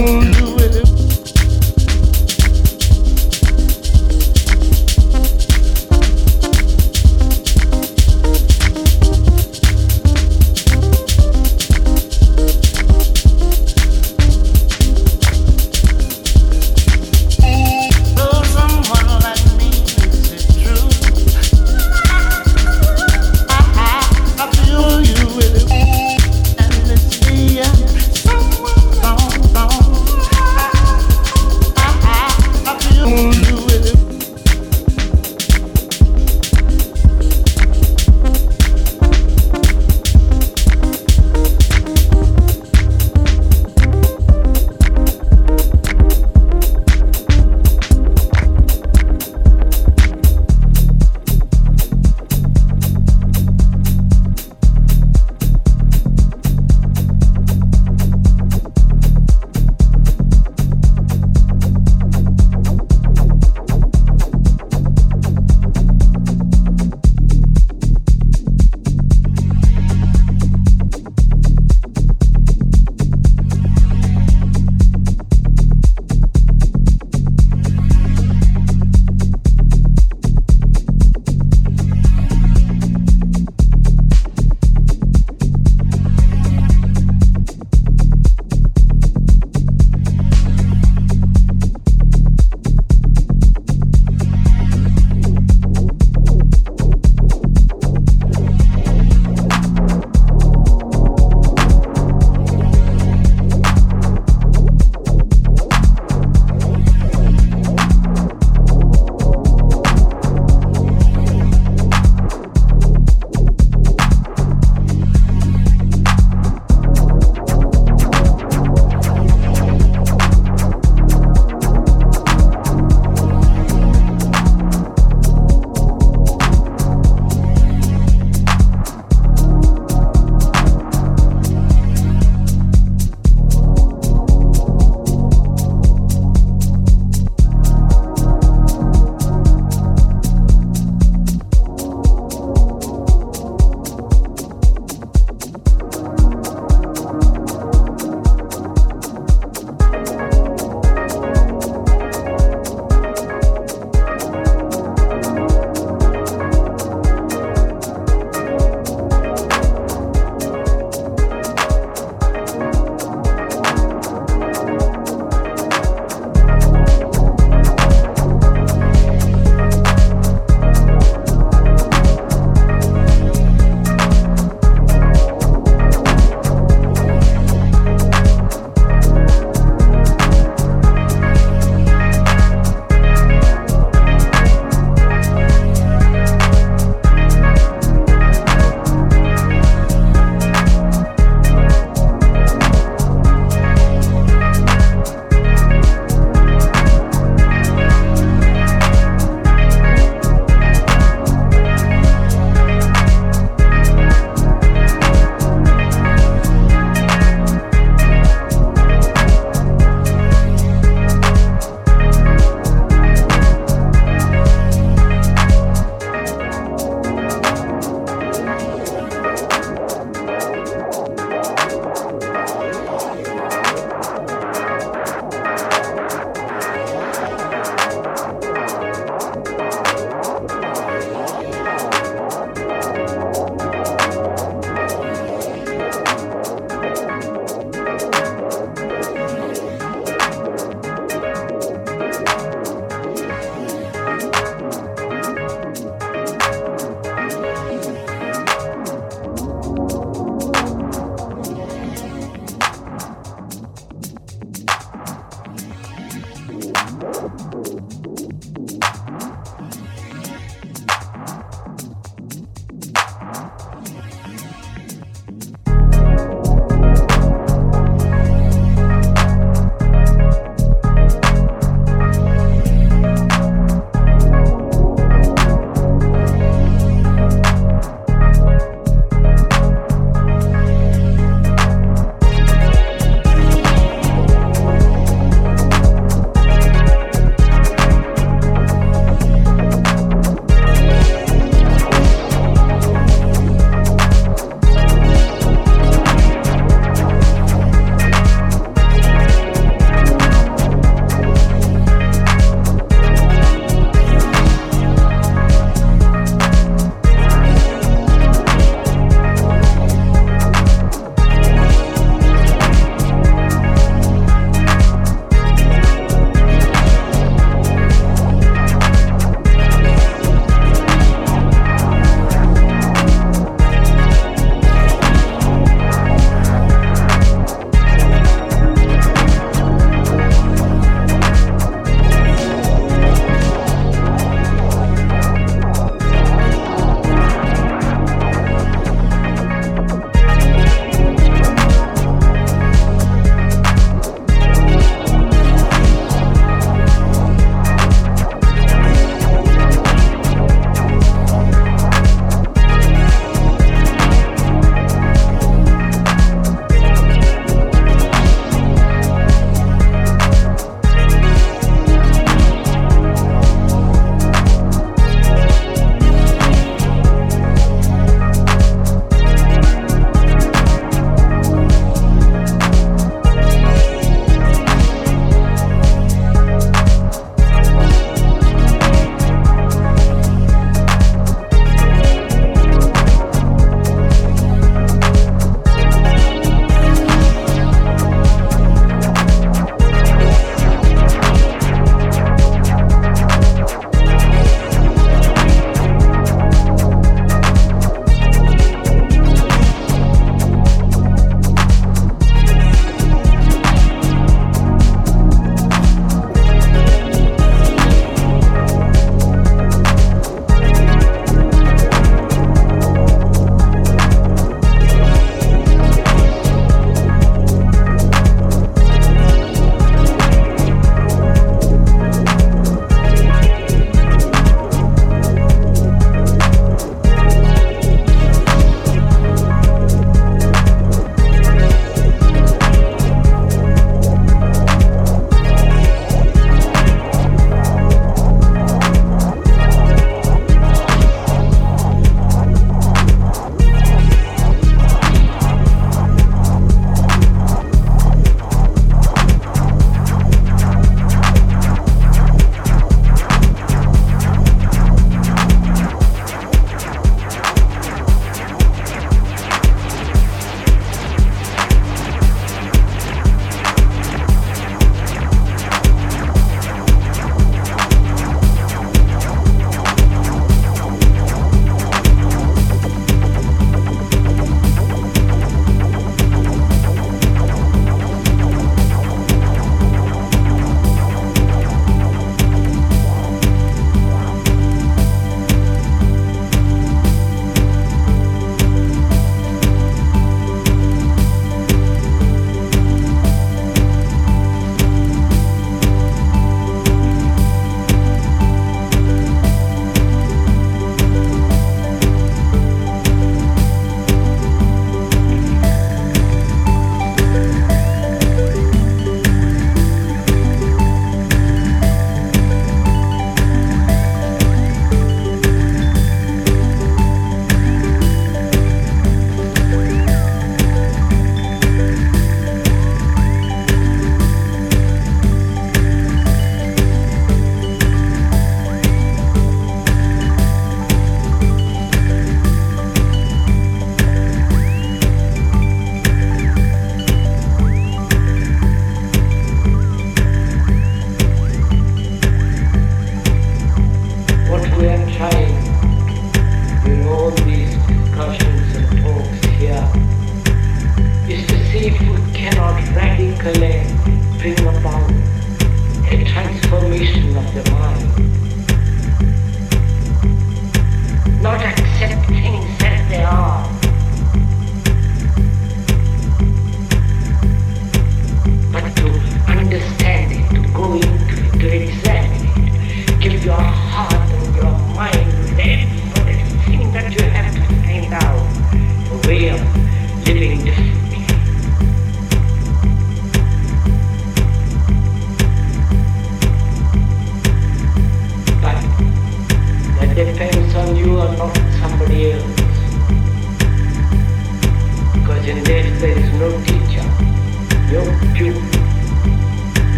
moon.